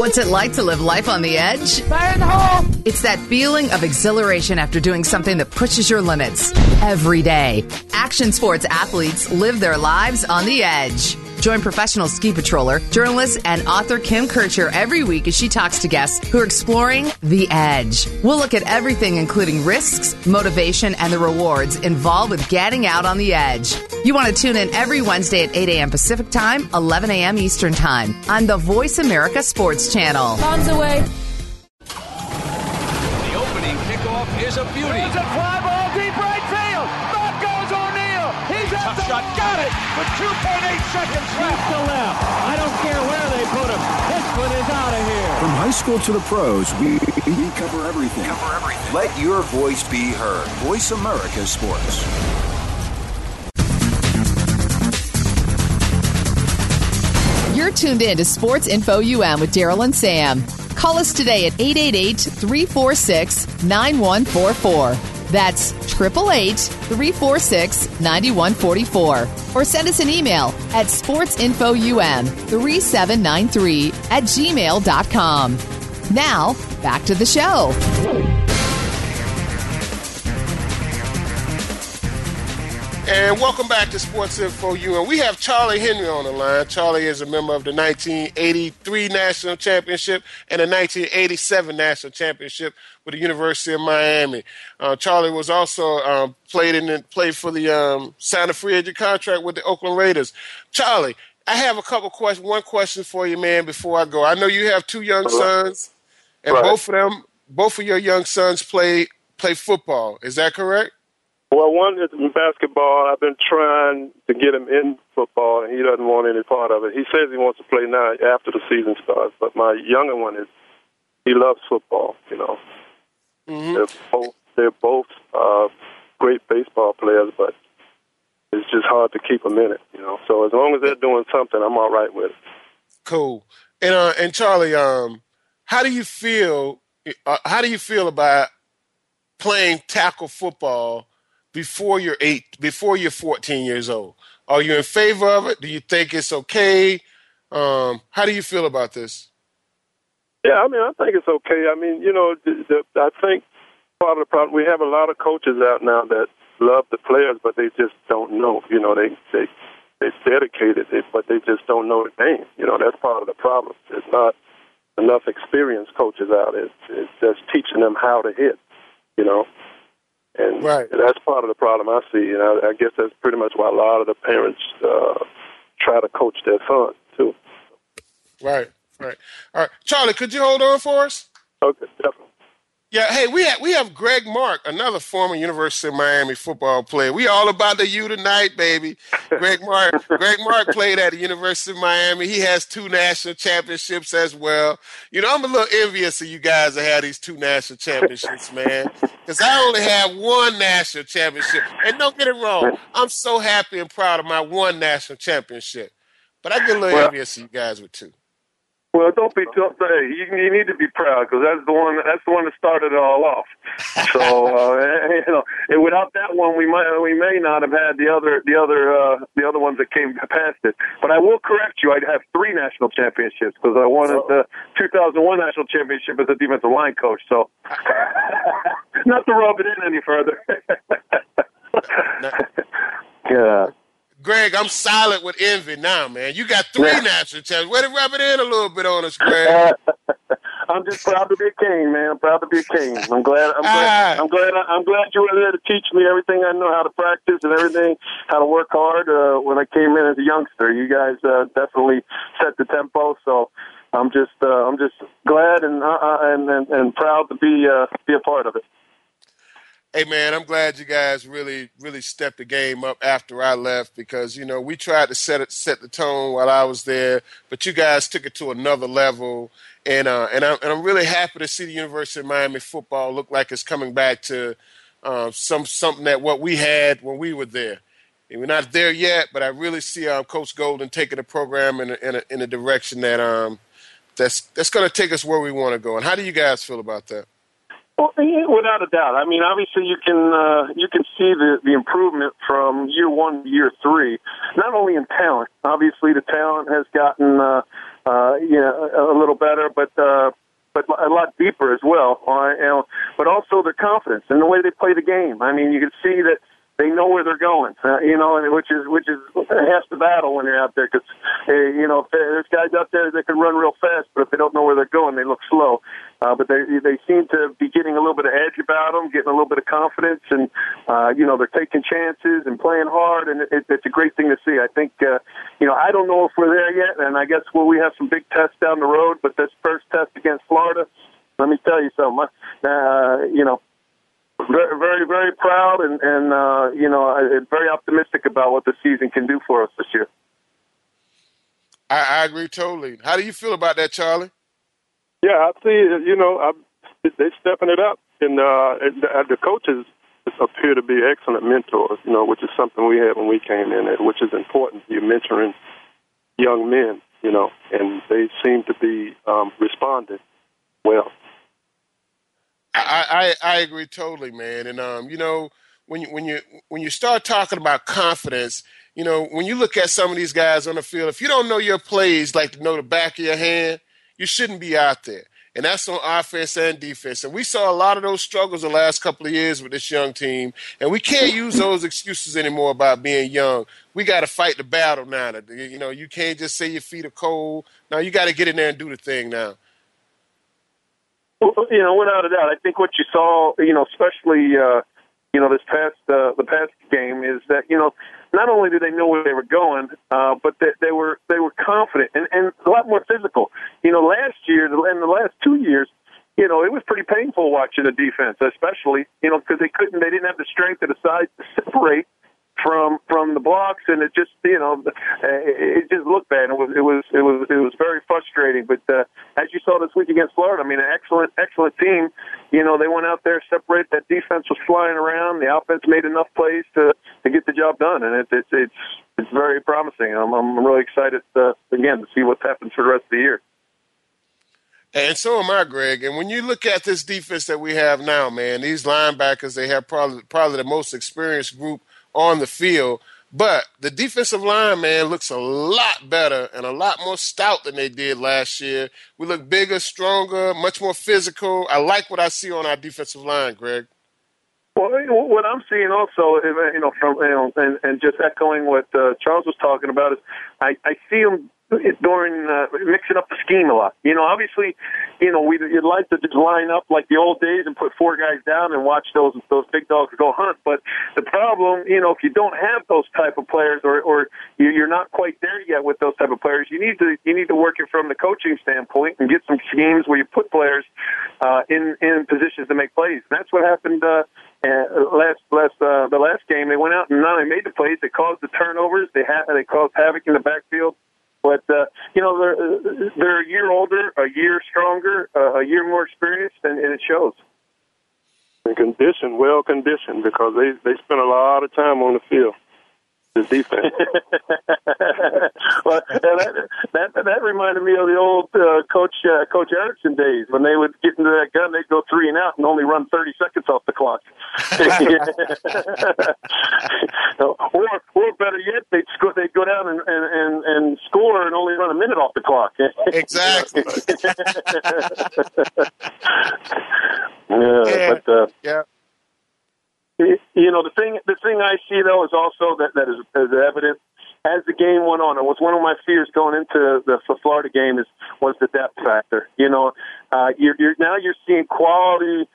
What's it like to live life on the edge? Fire in the hole! It's that feeling of exhilaration after doing something that pushes your limits every day. Action sports athletes live their lives on the edge. Join professional ski patroller, journalist, and author Kim Kircher every week as she talks to guests who are exploring the edge. We'll look at everything, including risks, motivation, and the rewards involved with getting out on the edge. You want to tune in every Wednesday at 8 a.m. Pacific Time, 11 a.m. Eastern Time on the Voice America Sports Channel. Bombs away. The opening kickoff is a beauty. It's a fly ball deep right field. Back goes O'Neill. He's at the shot. Got it with 2.8 seconds left. to left. I don't care where they put him. This one is out of here. From high school to the pros, we, we cover everything. Cover everything. Let your voice be heard. Voice America Sports. You're tuned in to Sports Info UM with Daryl and Sam. Call us today at 888 346 9144. That's 888 346 9144. Or send us an email at sportsinfoum3793 at gmail.com. Now, back to the show. And welcome back to Sports Info U. And we have Charlie Henry on the line. Charlie is a member of the 1983 National Championship and the 1987 National Championship with the University of Miami. Uh, Charlie was also um, played in the, played for the um, signed a free agent contract with the Oakland Raiders. Charlie, I have a couple questions. One question for you, man. Before I go, I know you have two young sons, and Right. both of them, both of your young sons play play football. Is that correct? Well, one is in basketball. I've been trying to get him in football, and he doesn't want any part of it. He says he wants to play now after the season starts, but my younger one is he loves football. You know, they're both they're both uh, great baseball players, but it's just hard to keep them in it. You know, so as long as they're doing something, I'm all right with it. Cool. And uh, and Charlie, um, how do you feel? Uh, how do you feel about playing tackle football before you're eight, before you're 14 years old? Are you in favor of it? Do you think it's okay? Um, how do you feel about this? Yeah, I mean, I think it's okay. I mean, you know, the, the, I think part of the problem we have a lot of coaches out now that love the players, but they just don't know. You know, they they they dedicated it, but they just don't know the game. You know, that's part of the problem. There's not enough experienced coaches out. It's, it's just teaching them how to hit. You know, and right. that's part of the problem I see. And I, I guess that's pretty much why a lot of the parents uh, try to coach their sons too. Right, right. All right, Charlie, could you hold on for us? Okay, definitely. Yeah, hey, we have we have Greg Mark, another former University of Miami football player. We all about the U tonight, baby. Greg Mark, (laughs) Greg Mark played at the University of Miami. He has two national championships as well. You know, I'm a little envious of you guys that have these two national championships, man. Because I only have one national championship. And don't get it wrong, I'm so happy and proud of my one national championship. But I get a little Well- envious of you guys with two. Well, don't be too. Hey, you, you need to be proud because that's the one. That's the one that started it all off. So uh, (laughs) you know, and without that one, we might we may not have had the other the other uh, the other ones that came past it. But I will correct you. I have three national championships because I won the 2001 national championship as a defensive line coach. So (laughs) not to rub it in any further. (laughs) yeah. Greg, I'm silent with envy now, man. You got three national champions. Way to rub it in a little bit on us, Greg. (laughs) I'm just proud to be a king, man. I'm proud to be a king. I'm glad. I'm glad. I'm glad. I'm glad you were there to teach me everything I know how to practice and everything, how to work hard. Uh, when I came in as a youngster, you guys uh, definitely set the tempo. So I'm just, uh, I'm just glad and uh, uh, and, and and proud to be uh, be a part of it. Hey man, I'm glad you guys really, really stepped the game up after I left because you know we tried to set it, set the tone while I was there, but you guys took it to another level, and uh, and I'm and I'm really happy to see the University of Miami football look like it's coming back to uh, some something that what we had when we were there. And we're not there yet, but I really see um, Coach Golden taking the program in a, in a, in a direction that um that's that's going to take us where we want to go. And how do you guys feel about that? Well, without a doubt. I mean, obviously, you can uh, you can see the the improvement from year one to year three. Not only in talent, obviously, the talent has gotten uh, uh, you know a little better, but uh, but a lot deeper as well. Uh, you know, but also their confidence and the way they play the game. I mean, you can see that they know where they're going. Uh, you know, which is which is half the battle when you're out there because uh, you know if there's guys out there that can run real fast, but if they don't know where they're going, they look slow. Uh, but they they seem to be getting a little bit of edge about them, getting a little bit of confidence, and uh, you know they're taking chances and playing hard, and it, it's a great thing to see. I think uh, you know I don't know if we're there yet, and I guess will we have some big tests down the road. But this first test against Florida, let me tell you something. Uh, you know, very, very, very proud and, and uh, you know, very optimistic about what the season can do for us this year. I, I agree totally. How do you feel about that, Charlie? Yeah, I see. You know, I, they're stepping it up, and uh, the the coaches appear to be excellent mentors. You know, which is something we had when we came in, which is important. You're mentoring young men, you know, and they seem to be um, responding well. I, I, I agree totally, man. And um, you know, when you when you when you start talking about confidence, you know, when you look at some of these guys on the field, if you don't know your plays like to know the back of your hand, you shouldn't be out there. And that's on offense and defense. And we saw a lot of those struggles the last couple of years with this young team. And we can't use those excuses anymore about being young. We got to fight the battle now. You know, you can't just say your feet are cold. Now you got to get in there and do the thing now. Well, you know, without a doubt, I think what you saw, you know, especially, uh, you know, this past uh, the past game is that you know, not only did they know where they were going, uh, but that they were they were confident and, and a lot more physical. You know, last year and the last two years, you know, it was pretty painful watching the defense, especially you know because they couldn't, they didn't have the strength the size to separate from from the blocks, and it just you know it just looked bad. It was it was it was it was very frustrating. But uh, as you saw this week against Florida, I mean, an excellent excellent team. You know, they went out there, separated. That defense was flying around. The offense made enough plays to to get the job done, and it, it's it's it's very promising. I'm I'm really excited uh, again to see what happens for the rest of the year. And so am I, Greg. And when you look at this defense that we have now, man, these linebackers, they have probably probably the most experienced group on the field. But the defensive line, man, looks a lot better and a lot more stout than they did last year. We look bigger, stronger, much more physical. I like what I see on our defensive line, Greg. Well, what I'm seeing also, you know, from you know, and, and just echoing what uh, Charles was talking about is, I, I see them during uh, mixing up the scheme a lot. You know, obviously, you know, we you'd like to just line up like the old days and put four guys down and watch those those big dogs go hunt. But the problem, you know, if you don't have those type of players or or you're not quite there yet with those type of players, you need to you need to work it from the coaching standpoint and get some schemes where you put players uh, in in positions to make plays. And that's what happened. Uh, uh, last last uh, the last game, they went out and not only made the plays, they caused the turnovers. They had they caused havoc in the backfield. But uh, you know, they're they're a year older, a year stronger, uh, a year more experienced, and, and it shows. And conditioned, well conditioned, because they they spend a lot of time on the field the defense. (laughs) well, that, that that reminded me of the old uh, coach uh, Coach Erickson days when they would get into that gun, they'd go three and out and only run thirty seconds off the clock. (laughs) (laughs) or, or better yet, they'd score, they'd go down and, and, and, and score and only run a minute off the clock. exactly. yeah, yeah, but uh, yeah you know, the thing the thing I see though is also that that is, is evident as the game went on. It was one of my fears going into the, the Florida game is was the depth factor. You know, uh, you're, you're now you're seeing quality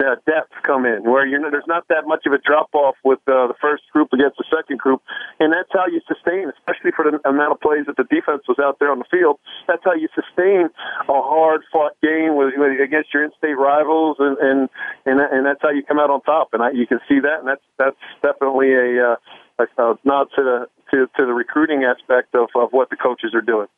uh, depth come in, where you're there's not that much of a drop off with uh, the first group against the second group, and that's how you sustain, especially for the amount of plays that the defense was out there on the field. That's how you sustain a hard fought game with, with against your in-state rivals, and and and, and that's how you come out on top. And I, you can see that, and that's that's definitely a, uh, a, a nod to the to, to the recruiting aspect of, of what the coaches are doing.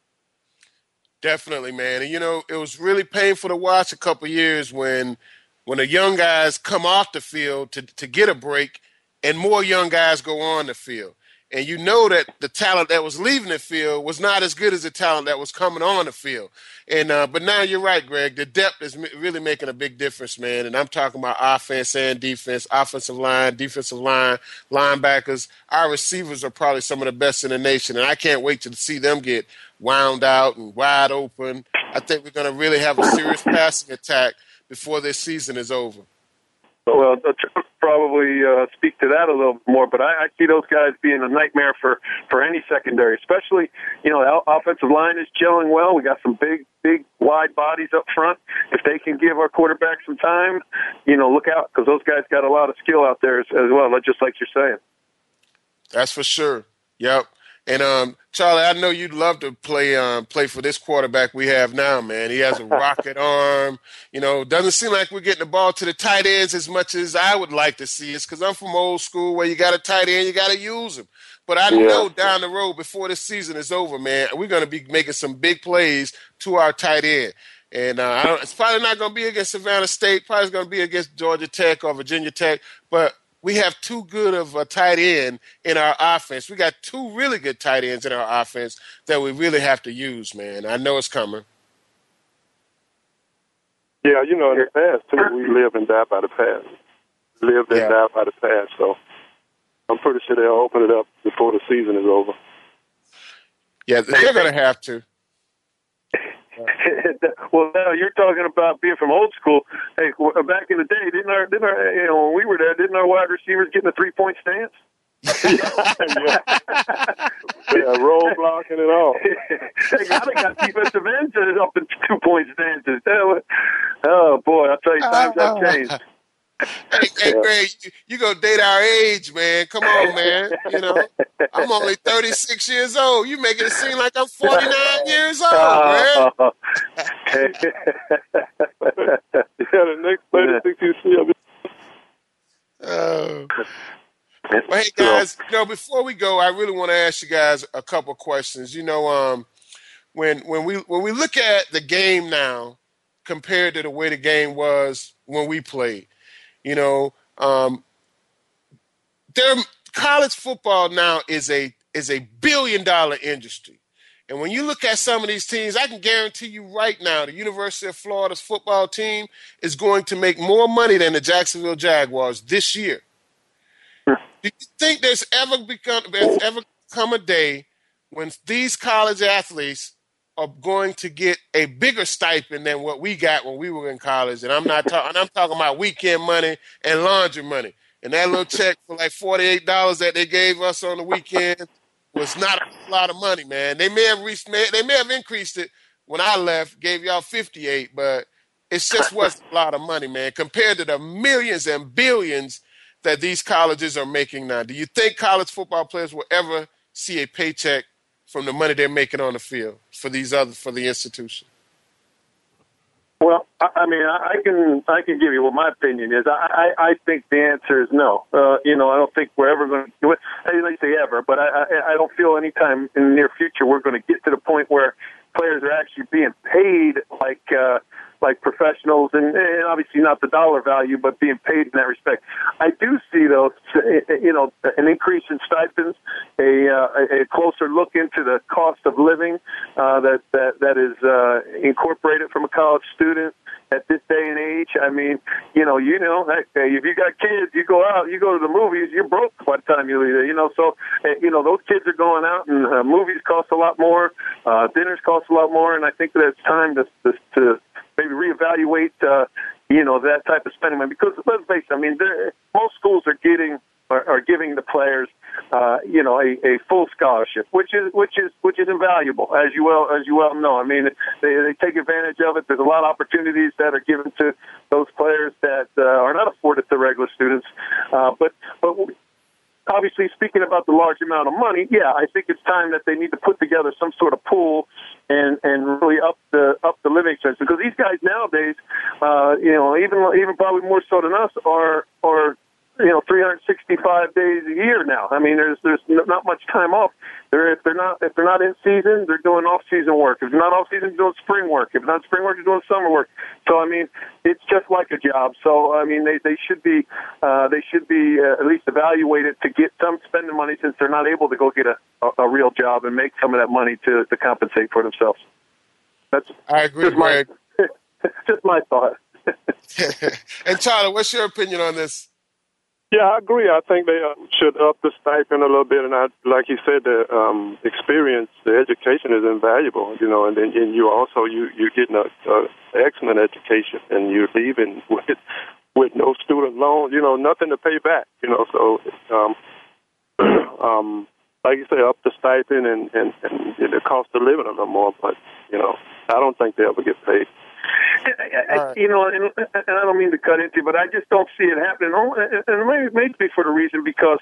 Definitely, man. And you know, it was really painful to watch a couple years when when the young guys come off the field to, to get a break and more young guys go on the field. And you know that the talent that was leaving the field was not as good as the talent that was coming on the field. And uh, but now you're right, Greg. The depth is really making a big difference, man. And I'm talking about offense and defense, offensive line, defensive line, linebackers. Our receivers are probably some of the best in the nation, and I can't wait to see them get wound out and wide open. I think we're going to really have a serious passing attack before this season is over. Well, probably uh, speak to that a little more, but I, I see those guys being a nightmare for for any secondary, especially you know the offensive line is gelling well. We got some big, big, wide bodies up front. If they can give our quarterback some time, you know, look out because those guys got a lot of skill out there as, as well. Just like you're saying. That's for sure. Yep. And um, Charlie, I know you'd love to play um, play for this quarterback we have now, man. He has a rocket arm. You know, doesn't seem like we're getting the ball to the tight ends as much as I would like to see. It's because I'm from old school where you got a tight end, you got to use him. But I yeah. know down the road before the season is over, man, we're going to be making some big plays to our tight end. And uh, it's probably not going to be against Savannah State. Probably going to be against Georgia Tech or Virginia Tech. But we have too good of a tight end in our offense. We got two really good tight ends in our offense that we really have to use, man. I know it's coming. Yeah, you know, in the past too, we live and die by the past. Live and yeah. die by the past. So I'm pretty sure they'll open it up before the season is over. Yeah, they're going to have to. (laughs) (laughs) well, now you're talking about being from old school. Hey, uh, back in the day, didn't our didn't our uh, you know when we were there, didn't our wide receivers get in a three point stance? (laughs) (laughs) yeah. yeah, roll blocking and all. hey, now they got defensive ends up in two point stances. Oh boy, I'll tell you, times have uh, changed hey, hey Greg, you, you gonna date our age, man. Come on, man. You know, I'm only 36 years old. You making it seem like I'm 49 years (laughs) old, man. (laughs) yeah, the next 36 you see. Oh. Well, hey guys, you know, before we go, I really want to ask you guys a couple questions. You know, um, when when we when we look at the game now compared to the way the game was when we played, you know, um, their college football now is a is a billion dollar industry. And when you look at some of these teams, I can guarantee you right now, the University of Florida's football team is going to make more money than the Jacksonville Jaguars this year. Do you think there's ever become there's ever come a day when these college athletes are going to get a bigger stipend than what we got when we were in college. And I'm not talking. I'm talking about weekend money and laundry money. And that little check for like forty eight dollars that they gave us on the weekend was not a lot of money, man. They may have reached. They may have increased it when I left. Gave y'all fifty eight, but it just (laughs) wasn't a lot of money, man, compared to the millions and billions that these colleges are making now. Do you think college football players will ever see a paycheck from the money they're making on the field for these other for the institution? Well, I mean, I can I can give you what my opinion is. I I, I think the answer is no. Uh, you know, I don't think we're ever going to do it. I didn't say ever, but I, I don't feel anytime in the near future we're going to get to the point where players are actually being paid like uh, like professionals, and, and obviously not the dollar value, but being paid in that respect. I do see though, you know, an increase in stipends, a, uh, a closer look into the cost of living uh, that that that is uh, incorporated from a college student at this day and age. I mean, you know, you know, if you got kids, you go out, you go to the movies, you're broke by the time you leave there. You know, so eh, you know those kids are going out, and uh, movies cost a lot more, uh, dinners cost a lot more, and I think that it's time to to, to maybe reevaluate, uh, you know, that type of spending. Because let's face it, I mean, most schools are getting are, are giving the players uh, you know, a, a full scholarship, which is which is which is invaluable, as you well as you well know. I mean, they they take advantage of it. There's a lot of opportunities that are given to those players that uh, are not afforded to regular students. Uh, but but obviously, speaking about the large amount of money, yeah, I think it's time that they need to put together some sort of pool and and really up the up the living expenses. Because these guys nowadays, uh, you know, even even probably more so than us, are are you know 365 days a year now. I mean, there's there's not much time off. They're if they're not if they're not in season, they're doing off season work. If they're not off season, they're doing spring work. If not spring work, they're doing summer work. So I mean, it's just like a job. So I mean, they they should be uh, they should be uh, at least evaluated to get some spending money since they're not able to go get a, a, a real job and make some of that money to to compensate for themselves. That's I agree, just my, (laughs) just my thought. (laughs) (laughs) and Tyler, what's your opinion on this? Yeah, I agree. I think they uh, should up the stipend a little bit, and I, like you said, the um, experience, the education is invaluable. You know, and then and you also you you're getting a, a excellent education, and you're leaving (laughs) with with no student loan. You know, nothing to pay back. You know, so um, (clears throat) um, like you say, up the stipend and and and the cost of living a little more. But you know, I don't think they ever get paid. I, I, you know, and, and I don't mean to cut into, but I just don't see it happening. And maybe, maybe for the reason because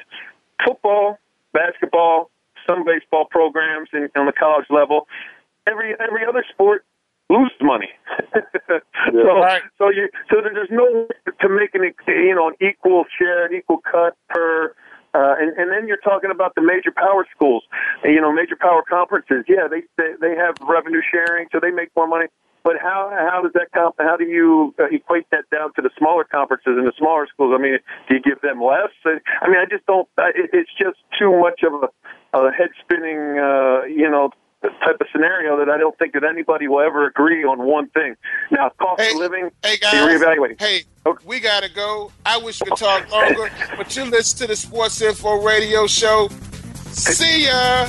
football, basketball, some baseball programs in, on the college level, every every other sport loses money. (laughs) yeah, so, right. so you so there's no way to make an you know an equal share, an equal cut per. Uh, and, and then you're talking about the major power schools, you know, major power conferences. Yeah, they they, they have revenue sharing, so they make more money. But how how does that comp? How do you uh, equate that down to the smaller conferences and the smaller schools? I mean, do you give them less? I mean, I just don't. It, it's just too much of a, a head spinning, uh, you know, type of scenario that I don't think that anybody will ever agree on one thing. Now, cost hey, of living, hey guys, reevaluating. Hey, we gotta go. I wish we could talk longer, but you listen to the Sports Info Radio Show. See ya.